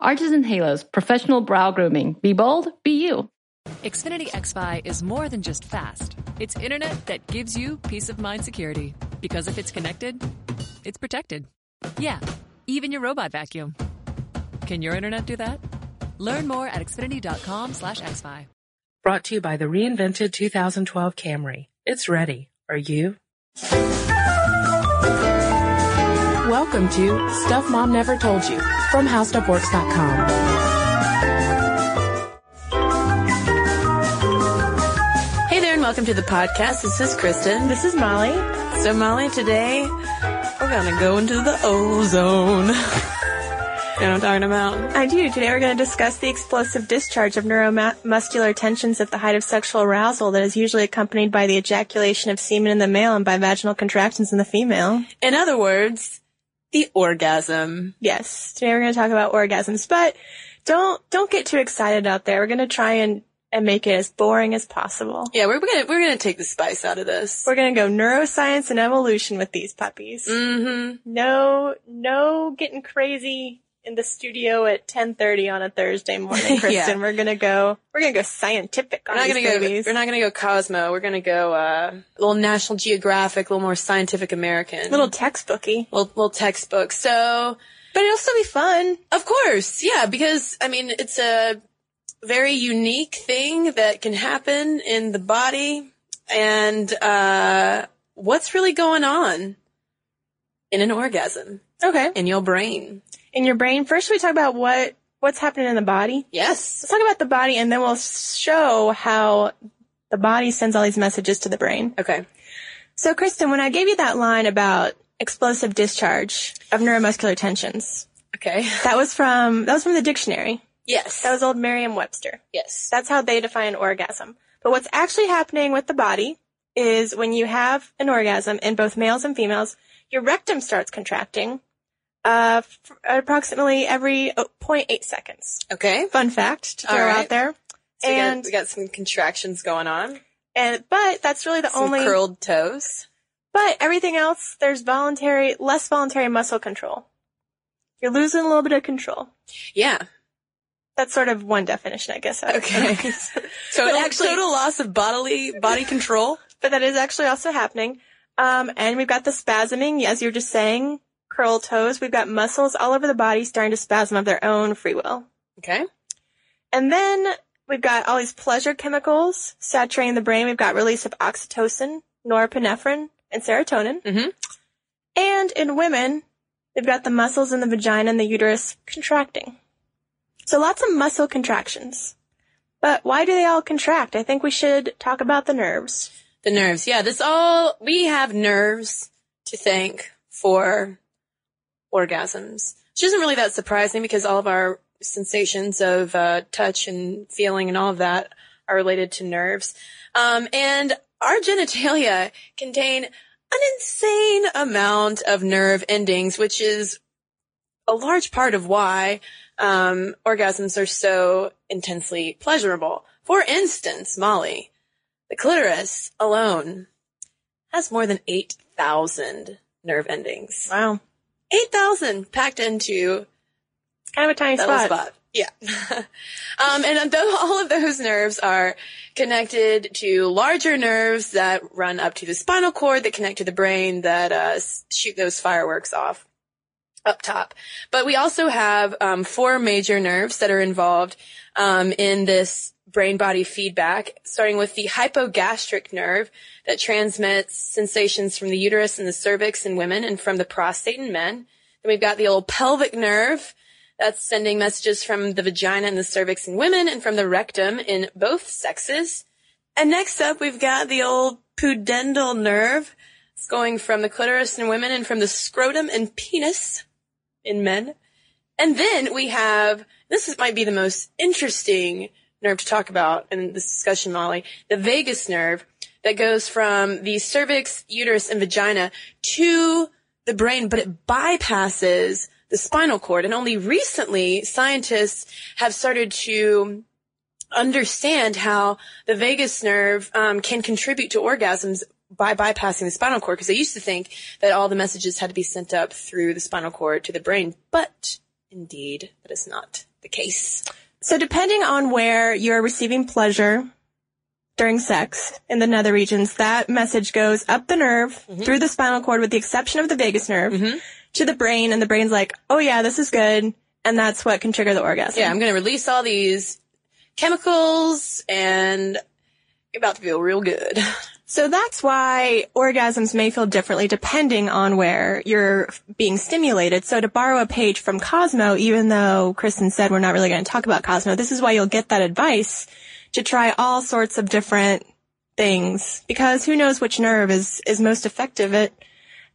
Arches and Halos, professional brow grooming. Be bold, be you. Xfinity XFi is more than just fast. It's internet that gives you peace of mind security. Because if it's connected, it's protected. Yeah, even your robot vacuum. Can your internet do that? Learn more at xfinity.com slash xfi. Brought to you by the reinvented 2012 Camry. It's ready. Are you? Welcome to Stuff Mom Never Told You from HowStuffWorks.com. Hey there, and welcome to the podcast. This is Cristen. This is Molly. So, Molly, today we're gonna go into the ozone. you know what I'm talking about? I do. Today we're going to discuss the explosive discharge of neuromuscular tensions at the height of sexual arousal that is usually accompanied by the ejaculation of semen in the male and by vaginal contractions in the female. In other words, the orgasm. Yes. Today we're going to talk about orgasms, but don't don't get too excited out there. We're going to try and and make it as boring as possible. Yeah, we're gonna we're gonna take the spice out of this. We're gonna go neuroscience and evolution with these puppies. Mm-hmm. No, no getting crazy in the studio at 10:30 on a Thursday morning, Cristen. Yeah. We're gonna go. We're gonna go scientific on We're not gonna go. We're not gonna go Cosmo. We're gonna go uh, a little National Geographic, a little more Scientific American, a little textbooky, little, little textbook. So, but it'll still be fun. Of course, yeah, because I mean it's a very unique thing that can happen in the body, and uh, what's really going on in an orgasm Okay. in your brain. In your brain, first we talk about what what's happening in the body. Yes. Let's talk about the body, and then we'll show how the body sends all these messages to the brain. Okay. So, Cristen, when I gave you that line about explosive discharge of neuromuscular tensions, Okay. that was from that was from the dictionary. Yes. That was old Merriam-Webster. yes. That's how they define orgasm. But what's actually happening with the body is when you have an orgasm in both males and females, your rectum starts contracting uh, approximately every oh, 0.8 seconds. Okay. Fun fact to throw right. out there. So we got- and we got some contractions going on. and but that's really the Some only. curled toes. But everything else, there's voluntary, less voluntary muscle control. You're losing a little bit of control. Yeah. That's sort of one definition, I guess. Okay. Total, actually- total loss of bodily body control. but that is actually also happening. Um, and we've got the spasming, as you were just saying, curl toes. We've got muscles all over the body starting to spasm of their own free will. Okay. And then we've got all these pleasure chemicals saturating the brain. We've got release of oxytocin, norepinephrine, and serotonin. Mhm. And in women, they've got the muscles in the vagina and the uterus contracting. So lots of muscle contractions. But why do they all contract? I think we should talk about the nerves. The nerves. Yeah, this all, we have nerves to thank for orgasms. Which isn't really that surprising because all of our sensations of uh, touch and feeling and all of that are related to nerves. Um, and our genitalia contain an insane amount of nerve endings, which is a large part of why um, orgasms are so intensely pleasurable. For instance, Molly, the clitoris alone has more than 8,000 nerve endings. Wow. 8,000 packed into It's kind of a tiny spot. spot. Yeah. um, and though all of those nerves are connected to larger nerves that run up to the spinal cord that connect to the brain that uh, shoot those fireworks off up top. But we also have um, four major nerves that are involved um, in this brain body feedback, starting with the hypogastric nerve that transmits sensations from the uterus and the cervix in women and from the prostate in men. Then we've got the old pelvic nerve that's sending messages from the vagina and the cervix in women and from the rectum in both sexes. And next up, we've got the old pudendal nerve. It's going from the clitoris in women and from the scrotum and penis in men. And then we have This might be the most interesting nerve to talk about in this discussion, Molly. The vagus nerve that goes from the cervix, uterus, and vagina to the brain, but it bypasses the spinal cord. And only recently scientists have started to understand how the vagus nerve um, can contribute to orgasms by bypassing the spinal cord because they used to think that all the messages had to be sent up through the spinal cord to the brain, but indeed that is not the case. So depending on where you're receiving pleasure during sex in the nether regions, that message goes up the nerve mm-hmm. through the spinal cord with the exception of the vagus nerve mm-hmm. to the brain and the brain's like, oh yeah, this is good. And that's what can trigger the orgasm. Yeah, I'm going to release all these chemicals and you're about to feel real good. So that's why orgasms may feel differently depending on where you're being stimulated. So to borrow a page from Cosmo, even though Cristen said we're not really going to talk about Cosmo, this is why you'll get that advice to try all sorts of different things because who knows which nerve is, is most effective at,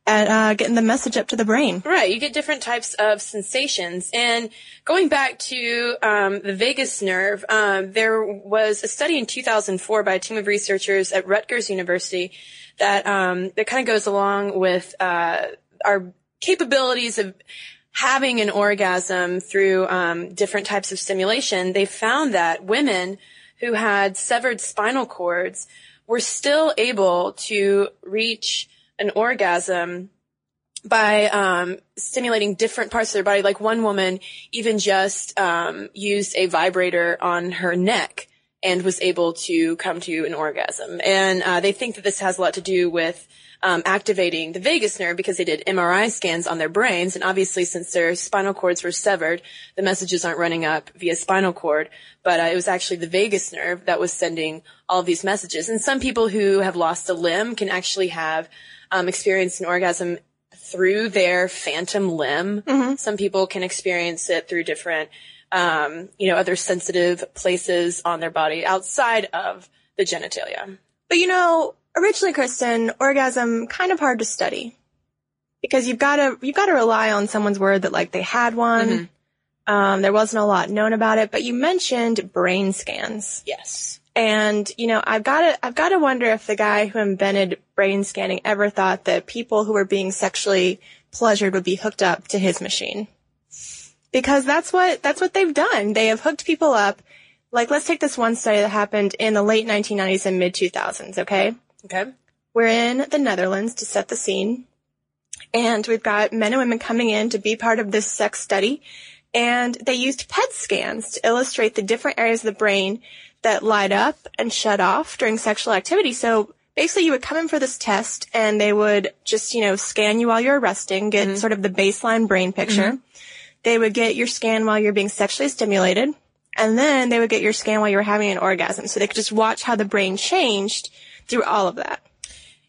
at, uh, getting the message up to the brain. Right, you get different types of sensations. And going back to um, the vagus nerve, um, there was a study in 2004 by a team of researchers at Rutgers University that um, that kind of goes along with uh, our capabilities of having an orgasm through um, different types of stimulation. They found that women who had severed spinal cords were still able to reach an orgasm by um, stimulating different parts of their body. Like one woman even just um, used a vibrator on her neck and was able to come to an orgasm. And uh, they think that this has a lot to do with um, activating the vagus nerve because they did MRI scans on their brains. And obviously, since their spinal cords were severed, the messages aren't running up via spinal cord. But uh, it was actually the vagus nerve that was sending all of these messages. And some people who have lost a limb can actually have um, experienced an orgasm through their phantom limb. Some people can experience it through different, um, you know, other sensitive places on their body outside of the genitalia. But you know, originally, Cristen, orgasm kind of hard to study because you've got to you've got to rely on someone's word that like they had one. Um, there wasn't a lot known about it, but you mentioned brain scans, Yes. And you know, I've got to I've got to wonder if the guy who invented brain scanning ever thought that people who were being sexually pleasured would be hooked up to his machine, because that's what that's what they've done. They have hooked people up. Like, let's take this one study that happened in the late 1990s and mid 2000s. Okay. Okay. We're in the Netherlands to set the scene. And we've got men and women coming in to be part of this sex study. And they used PET scans to illustrate the different areas of the brain that light up and shut off during sexual activity. So basically you would come in for this test and they would just, you know, scan you while you're resting, get sort of the baseline brain picture. They would get your scan while you're being sexually stimulated. And then they would get your scan while you were having an orgasm. So they could just watch how the brain changed through all of that.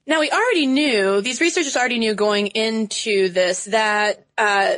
Now we already knew, these researchers already knew going into this that, uh,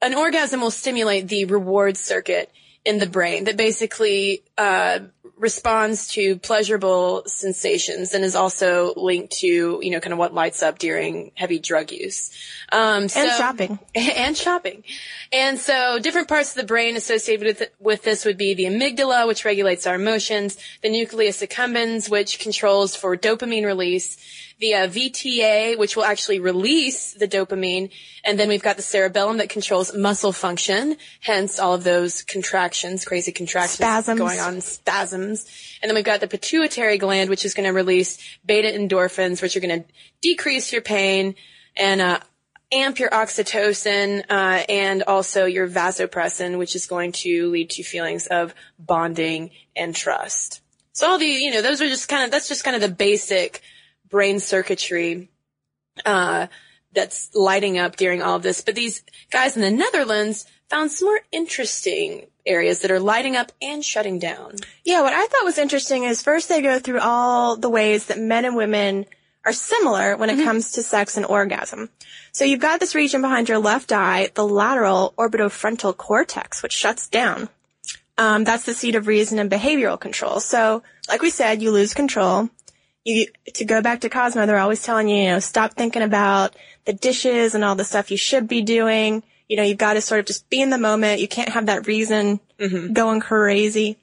an orgasm will stimulate the reward circuit in the brain that basically, uh, responds to pleasurable sensations and is also linked to, you know, kind of what lights up during heavy drug use. Um, so- And shopping. and shopping. And so different parts of the brain associated with, with this would be the amygdala, which regulates our emotions, the nucleus accumbens, which controls for dopamine release, the uh, VTA, which will actually release the dopamine, and then we've got the cerebellum that controls muscle function, hence all of those contractions, crazy contractions Spasms. going on, spasms. And then we've got the pituitary gland, which is going to release beta endorphins, which are going to decrease your pain and uh, amp your oxytocin uh, and also your vasopressin, which is going to lead to feelings of bonding and trust. So all the, you know, those are just kind of, that's just kind of the basic brain circuitry, uh, that's lighting up during all of this. But these guys in the Netherlands found some more interesting areas that are lighting up and shutting down. Yeah, what I thought was interesting is first they go through all the ways that men and women are similar when it comes to sex and orgasm. So you've got this region behind your left eye, the lateral orbitofrontal cortex, which shuts down. Um, that's the seat of reason and behavioral control. So, like we said, you lose control. You, to go back to Cosmo, they're always telling you, you know, stop thinking about the dishes and all the stuff you should be doing. You know, you've got to sort of just be in the moment. You can't have that reason going crazy.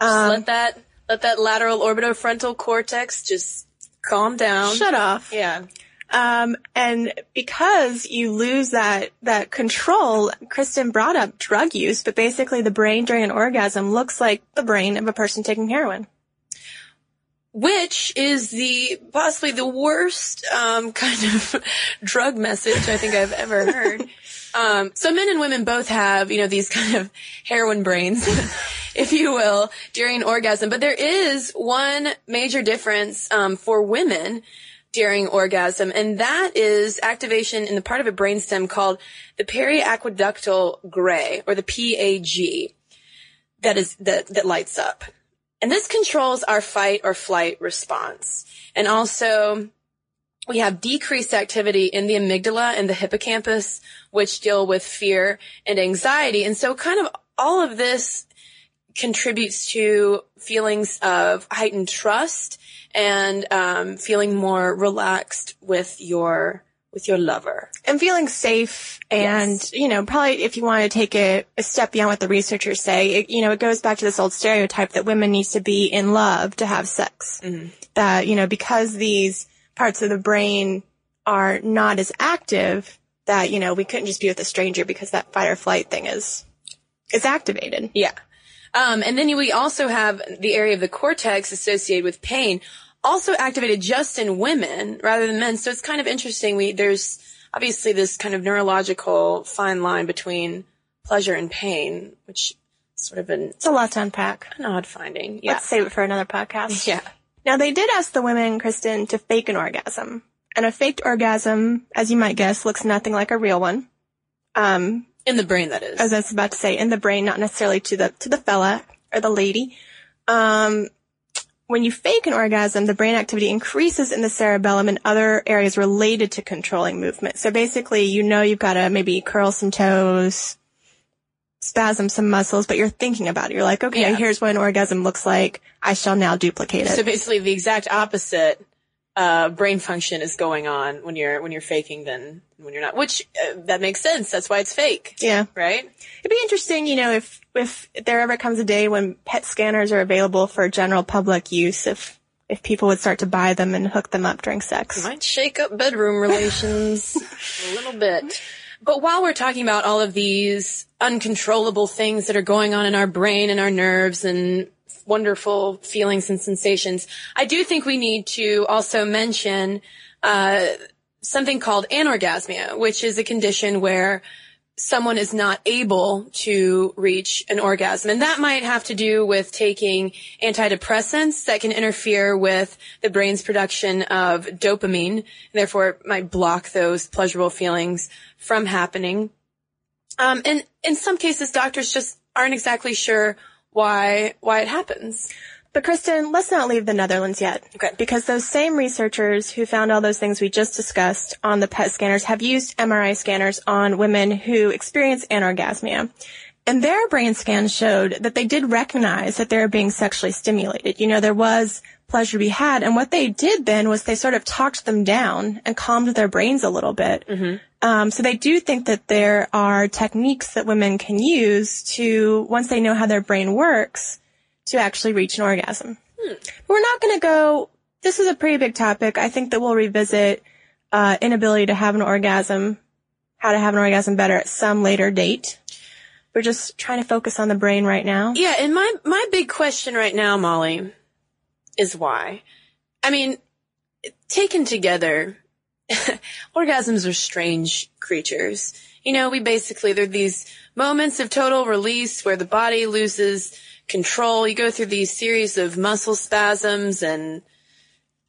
Um, let that let that lateral orbitofrontal cortex just calm down. Shut off. Yeah. Um, and because you lose that, that control, Cristen brought up drug use, but basically the brain during an orgasm looks like the brain of a person taking heroin. Which is the possibly the worst um, kind of drug message I think I've ever heard. um, so men and women both have, you know, these kind of heroin brains, if you will, during orgasm. But there is one major difference um, for women during orgasm, and that is activation in the part of a brainstem called the periaqueductal gray, or the PAG, that is that that lights up. And this controls our fight or flight response. And also, we have decreased activity in the amygdala and the hippocampus, which deal with fear and anxiety. And so kind of all of this contributes to feelings of heightened trust and um, feeling more relaxed with your with your lover. And feeling safe and, Yes. you know, probably if you want to take it a step beyond what the researchers say, it, you know, it goes back to this old stereotype that women need to be in love to have sex. That, you know, because these parts of the brain are not as active, that, you know, we couldn't just be with a stranger because that fight or flight thing is, is activated. Yeah. Um, and then we also have the area of the cortex associated with pain, also activated just in women rather than men. So it's kind of interesting. We there's obviously this kind of neurological fine line between pleasure and pain, which sort of an, It's a lot to unpack. an odd finding. Yeah. Let's save it for another podcast. Yeah. Now they did ask the women, Cristen, to fake an orgasm. And a faked orgasm, as you might guess, looks nothing like a real one. Um, In the brain, that is. as I was about to say, in the brain, not necessarily to the to the fella or the lady. Um, when you fake an orgasm, the brain activity increases in the cerebellum and other areas related to controlling movement. So basically, you know you've got to maybe curl some toes, spasm some muscles, but you're thinking about it. You're like, okay, Yeah. here's what an orgasm looks like. I shall now duplicate it. So basically, the exact opposite uh, brain function is going on when you're when you're faking than when you're not. Which uh, that makes sense. That's why it's fake, yeah. right? It'd be interesting, you know, if if there ever comes a day when PET scanners are available for general public use, if if people would start to buy them and hook them up during sex. Might shake up bedroom relations a little bit. But while we're talking about all of these uncontrollable things that are going on in our brain and our nerves and wonderful feelings and sensations, I do think we need to also mention uh, something called anorgasmia, which is a condition where someone is not able to reach an orgasm. And that might have to do with taking antidepressants that can interfere with the brain's production of dopamine, therefore it might block those pleasurable feelings from happening. Um, and in some cases, doctors just aren't exactly sure why, why it happens. But Cristen, let's not leave the Netherlands yet. Okay. Because those same researchers who found all those things we just discussed on the PET scanners have used MRI scanners on women who experience anorgasmia. And their brain scans showed that they did recognize that they were being sexually stimulated. You know, there was pleasure to be had. And what they did then was they sort of talked them down and calmed their brains a little bit. Um, so they do think that there are techniques that women can use to, once they know how their brain works, to actually reach an orgasm. But we're not going to go. This is a pretty big topic. I think that we'll revisit uh, inability to have an orgasm, how to have an orgasm better at some later date. We're just trying to focus on the brain right now. Yeah, and my my big question right now, Molly, is why. I mean, taken together, orgasms are strange creatures. You know, we basically they're these moments of total release where the body loses control. You go through these series of muscle spasms and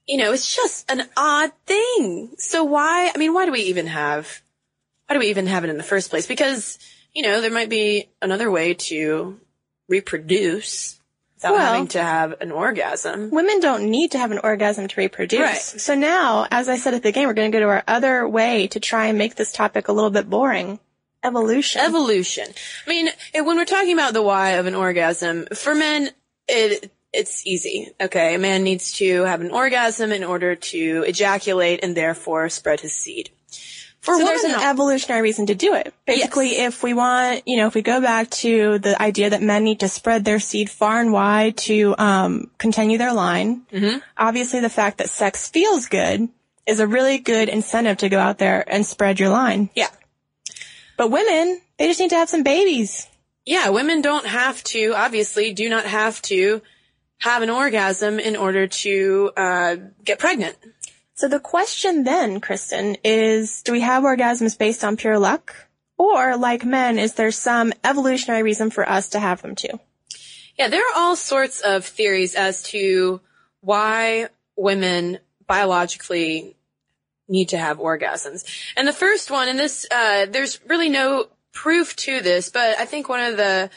you know, it's just an odd thing. So why, I mean, why do we even have, why do we even have it in the first place? Because, you know, there might be another way to reproduce without Well- having to have an orgasm. Women don't need to have an orgasm to reproduce. Right. So now, as I said at the game, we're going to go to our other way to try and make this topic a little bit boring. Evolution. Evolution. I mean, when we're talking about the why of an orgasm, for men, it, it's easy. Okay. A man needs to have an orgasm in order to ejaculate and therefore spread his seed. For so there's an women, evolutionary reason to do it. Basically, if we want, you know, if we go back to the idea that men need to spread their seed far and wide to um, continue their line, Mm-hmm. obviously the fact that sex feels good is a really good incentive to go out there and spread your line. yeah. But women, they just need to have some babies. Yeah, women don't have to, obviously, do not have to have an orgasm in order to uh, get pregnant. So the question then, Cristen, is do we have orgasms based on pure luck? Or, like men, is there some evolutionary reason for us to have them too? Yeah, there are all sorts of theories as to why women biologically need to have orgasms. And the first one, and this, uh, there's really no proof to this, but I think one of the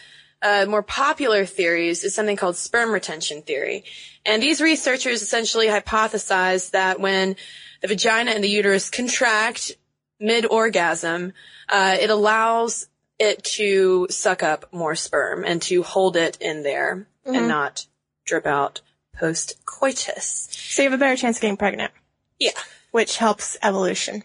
uh, more popular theories is something called sperm retention theory. And these researchers essentially hypothesize that when the vagina and the uterus contract mid-orgasm, uh, it allows it to suck up more sperm and to hold it in there and not drip out post-coitus. So you have a better chance of getting pregnant, Yeah. Which helps evolution.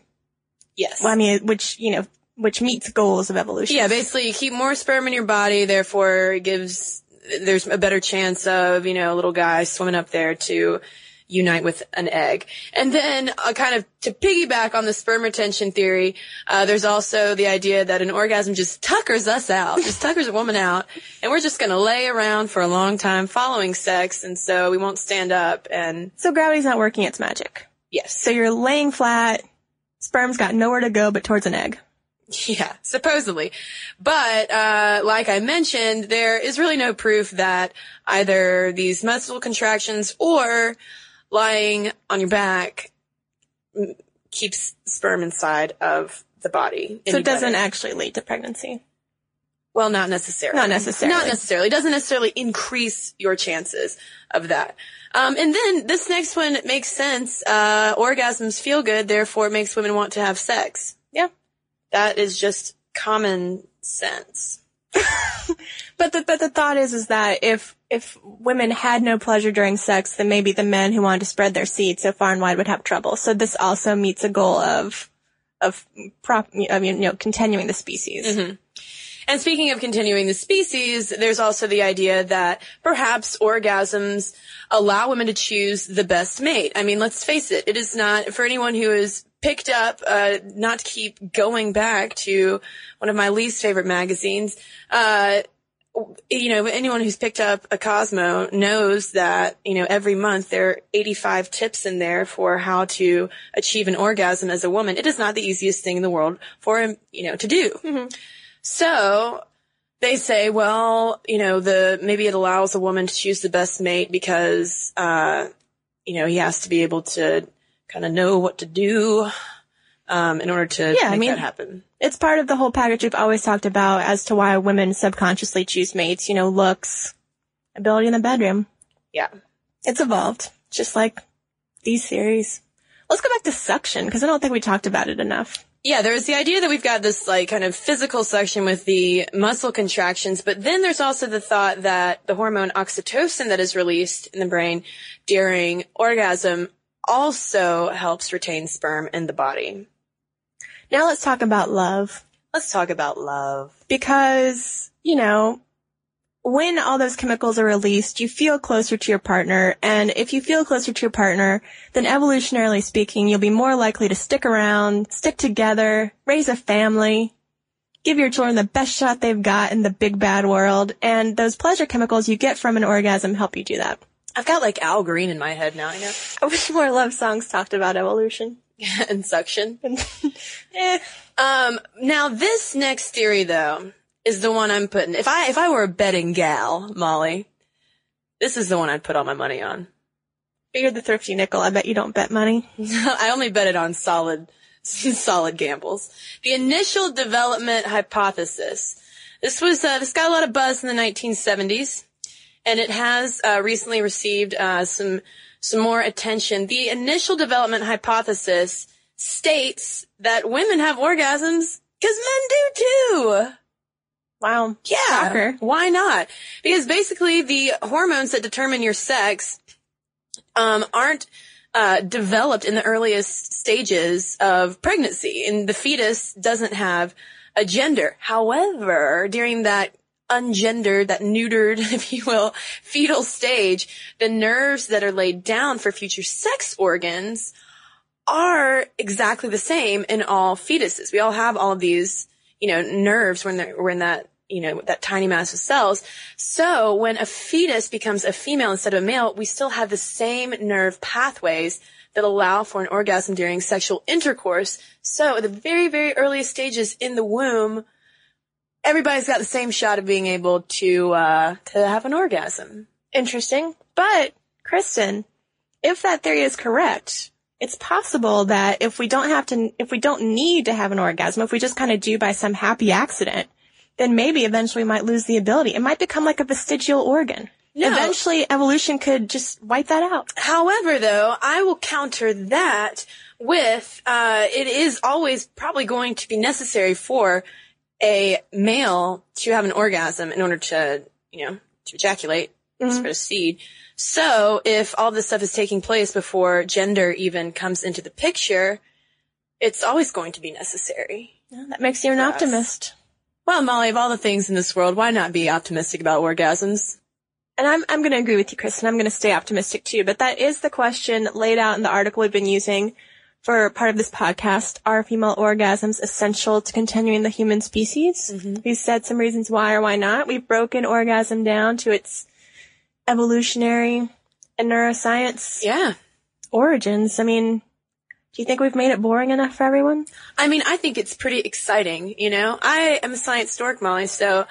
Yes. Well, I mean, which, you know, which meets goals of evolution. Yeah, basically you keep more sperm in your body, therefore it gives, there's a better chance of, you know, a little guy swimming up there to unite with an egg. And then uh, kind of to piggyback on the sperm retention theory, uh, there's also the idea that an orgasm just tuckers us out, just tuckers a woman out, and we're just gonna lay around for a long time following sex, and so we won't stand up and So gravity's not working its magic. Yes. So you're laying flat, sperm's got nowhere to go but towards an egg. Yeah, supposedly. But, uh, like I mentioned, there is really no proof that either these muscle contractions or lying on your back keeps sperm inside of the body. So it doesn't better. actually lead to pregnancy. Well, not necessarily. Not necessarily. Not necessarily. It doesn't necessarily increase your chances of that. Um, and then this next one makes sense. Uh, orgasms feel good, therefore it makes women want to have sex. Yeah. That is just common sense. But the, but the thought is, is that if, if women had no pleasure during sex, then maybe the men who wanted to spread their seed so far and wide would have trouble. So this also meets a goal of, of prop, I mean, you know, continuing the species. And speaking of continuing the species, there's also the idea that perhaps orgasms allow women to choose the best mate. I mean, let's face it, it is not, for anyone who is picked up, uh, not to keep going back to one of my least favorite magazines, uh, you know, anyone who's picked up a Cosmo knows that, you know, every month there are 85 tips in there for how to achieve an orgasm as a woman. It is not the easiest thing in the world for, you know, to do. So they say, well, you know, the, maybe it allows a woman to choose the best mate because, uh, you know, he has to be able to kind of know what to do, um, in order to Yeah, I mean- that happen. It's part of the whole package we've always talked about as to why women subconsciously choose mates, you know, looks, ability in the bedroom. Yeah. It's evolved, just like these theories. Let's go back to suction, because I don't think we talked about it enough. Yeah, there's the idea that we've got this like kind of physical section with the muscle contractions, but then there's also the thought that the hormone oxytocin that is released in the brain during orgasm also helps retain sperm in the body. Now let's talk about love. Let's talk about love. because, you know, when all those chemicals are released, you feel closer to your partner. And if you feel closer to your partner, then evolutionarily speaking, you'll be more likely to stick around, stick together, raise a family, give your children the best shot they've got in the big bad world. And those pleasure chemicals you get from an orgasm help you do that. I've got like Al Green in my head now, you know, I wish more love songs talked about evolution. and suction. eh. Um, now this next theory though is the one I'm putting. If I if I were a betting gal, Molly, this is the one I'd put all my money on. But you're the thrifty nickel. I bet you don't bet money. I only bet it on solid, solid gambles. The initial development hypothesis. This was, uh, this got a lot of buzz in the 1970s, and it has uh, recently received uh, some some more attention. The initial development hypothesis states that women have orgasms because men do too. Wow. Yeah. Shocker. Why not? Because basically the hormones that determine your sex um, aren't uh, developed in the earliest stages of pregnancy, and the fetus doesn't have a gender. However, during that ungendered, that neutered, if you will, fetal stage, the nerves that are laid down for future sex organs are exactly the same in all fetuses. We all have all of these, you know, nerves when they're, we're in that, you know, that tiny mass of cells. So when a fetus becomes a female instead of a male, we still have the same nerve pathways that allow for an orgasm during sexual intercourse. So at the very, very earliest stages in the womb, everybody's got the same shot of being able to, uh, to have an orgasm. Interesting. But, Cristen, if that theory is correct, it's possible that if we don't have to, if we don't need to have an orgasm, if we just kind of do by some happy accident, then maybe eventually we might lose the ability. It might become like a vestigial organ. No. Eventually evolution could just wipe that out. However, though, I will counter that with, uh, it is always probably going to be necessary for a male to have an orgasm in order to, you know, to ejaculate, Mm-hmm. spread a seed. So if all this stuff is taking place before gender even comes into the picture, it's always going to be necessary. That makes you an optimist. Well, Molly, of all the things in this world, why not be optimistic about orgasms? And I'm, I'm going to agree with you, Cristen. I'm going to stay optimistic too. But that is the question laid out in the article we've been using for part of this podcast. Are female orgasms essential to continuing the human species? Mm-hmm. We've said some reasons why or why not. We've broken orgasm down to its evolutionary and neuroscience Yeah. origins. I mean, do you think we've made it boring enough for everyone? I mean, I think it's pretty exciting, you know? I am a science dork, Molly, so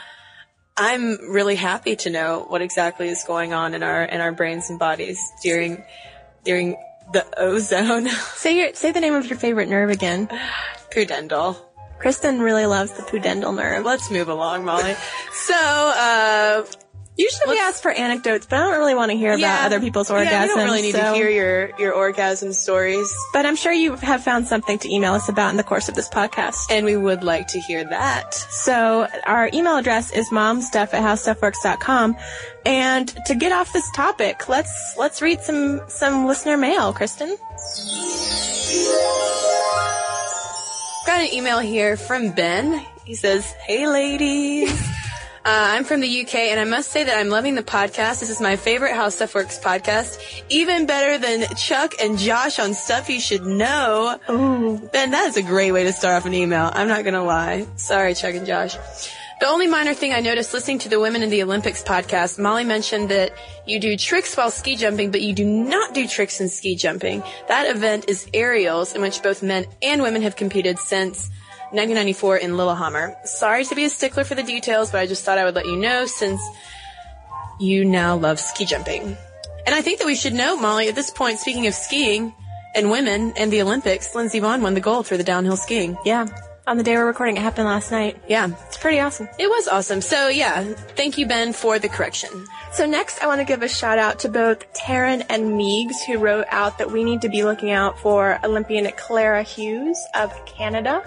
I'm really happy to know what exactly is going on in our, in our brains and bodies during, during the ozone Say your, say the name of your favorite nerve again. pudendal. Cristen really loves the pudendal nerve. Let's move along, Molly. So, uh, Usually we Let's- ask for anecdotes, but I don't really want to hear about other people's orgasms. Yeah, we don't really need so- to hear your, your orgasm stories. But I'm sure you have found something to email us about in the course of this podcast. And we would like to hear that. So our email address is momstuff at howstuffworks.com. And to get off this topic, let's, let's read some, some listener mail, Cristen. Got an email here from Ben. He says, Hey ladies. Uh, I'm from the UK and I must say that I'm loving the podcast. This is my favorite How Stuff Works podcast. Even better than Chuck and Josh on Stuff You Should Know. Ooh. Ben, that is a great way to start off an email. I'm not gonna lie. Sorry, Chuck and Josh. The only minor thing I noticed listening to the Women in the Olympics podcast, Molly mentioned that you do tricks while ski jumping, but you do not do tricks in ski jumping. That event is aerials in which both men and women have competed since 1994 in Lillehammer. Sorry to be a stickler for the details, but I just thought I would let you know since you now love ski jumping. And I think that we should know, Molly, at this point, speaking of skiing and women and the Olympics, Lindsey Vonn won the gold for the downhill skiing. Yeah. On the day we're recording, it happened last night. Yeah, It's pretty awesome. it was awesome. So yeah, thank you, Ben, for the correction. So next, I want to give a shout out to both Taryn and Meigs, who wrote out that we need to be looking out for Olympian Clara Hughes of Canada.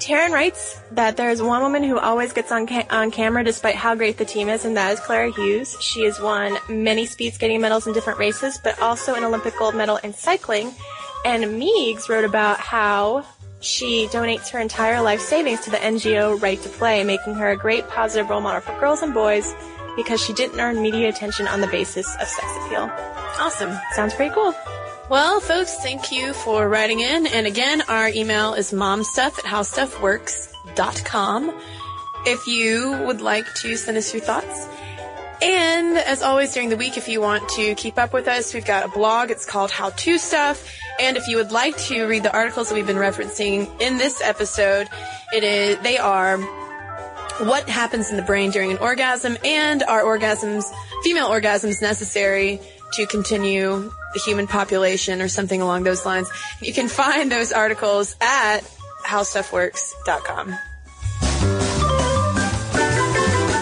Taryn writes that there is one woman who always gets on ca- on camera despite how great the team is, and that is Clara Hughes. She has won many speed skating medals in different races, but also an Olympic gold medal in cycling. And Meigs wrote about how she donates her entire life savings to the NGO Right to Play, making her a great positive role model for girls and boys because she didn't earn media attention on the basis of sex appeal. Awesome. Sounds pretty cool. Well, folks, thank you for writing in. And again, our email is momstuff at howstuffworks.com if you would like to send us your thoughts. And as always during the week, if you want to keep up with us, we've got a blog. It's called How To Stuff. And if you would like to read the articles that we've been referencing in this episode, it is, they are what happens in the brain during an orgasm and are orgasms, female orgasms necessary to continue the human population or something along those lines. You can find those articles at howstuffworks.com.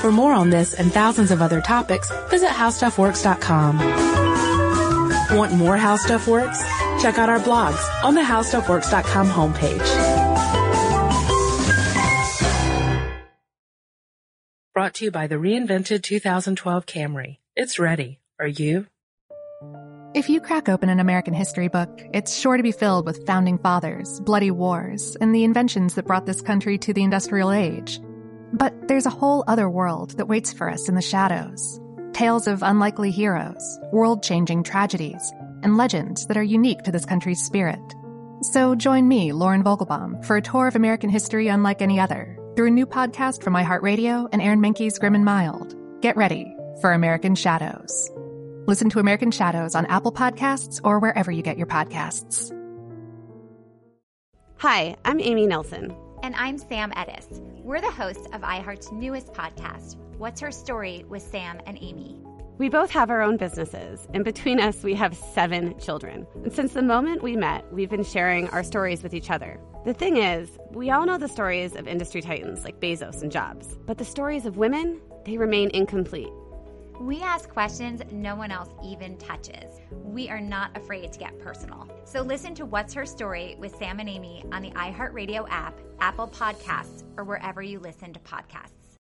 For more on this and thousands of other topics, visit howstuffworks.com. Want more How Stuff Works? Check out our blogs on the howstuffworks.com homepage. Brought to you by the reinvented 2012 Camry. It's ready. Are you? If you crack open an American history book, it's sure to be filled with founding fathers, bloody wars, and the inventions that brought this country to the industrial age. But there's a whole other world that waits for us in the shadows. Tales of unlikely heroes, world changing tragedies, and legends that are unique to this country's spirit. So join me, Lauren Vogelbaum, for a tour of American history unlike any other through a new podcast from iHeartRadio and Aaron Mahnke's Grim and Mild. Get ready for American Shadows. Listen to American Shadows on Apple Podcasts or wherever you get your podcasts. Hi, I'm Amy Nelson. And I'm Sam Ettus. We're the hosts of iHeart's newest podcast, What's Her Story with Sam and Amy. We both have our own businesses, and between us, we have seven children. And since the moment we met, we've been sharing our stories with each other. The thing is, we all know the stories of industry titans like Bezos and Jobs, but the stories of women, they remain incomplete. We ask questions no one else even touches. We are not afraid to get personal. So listen to What's Her Story with Sam and Amy on the iHeartRadio app, Apple Podcasts, or wherever you listen to podcasts.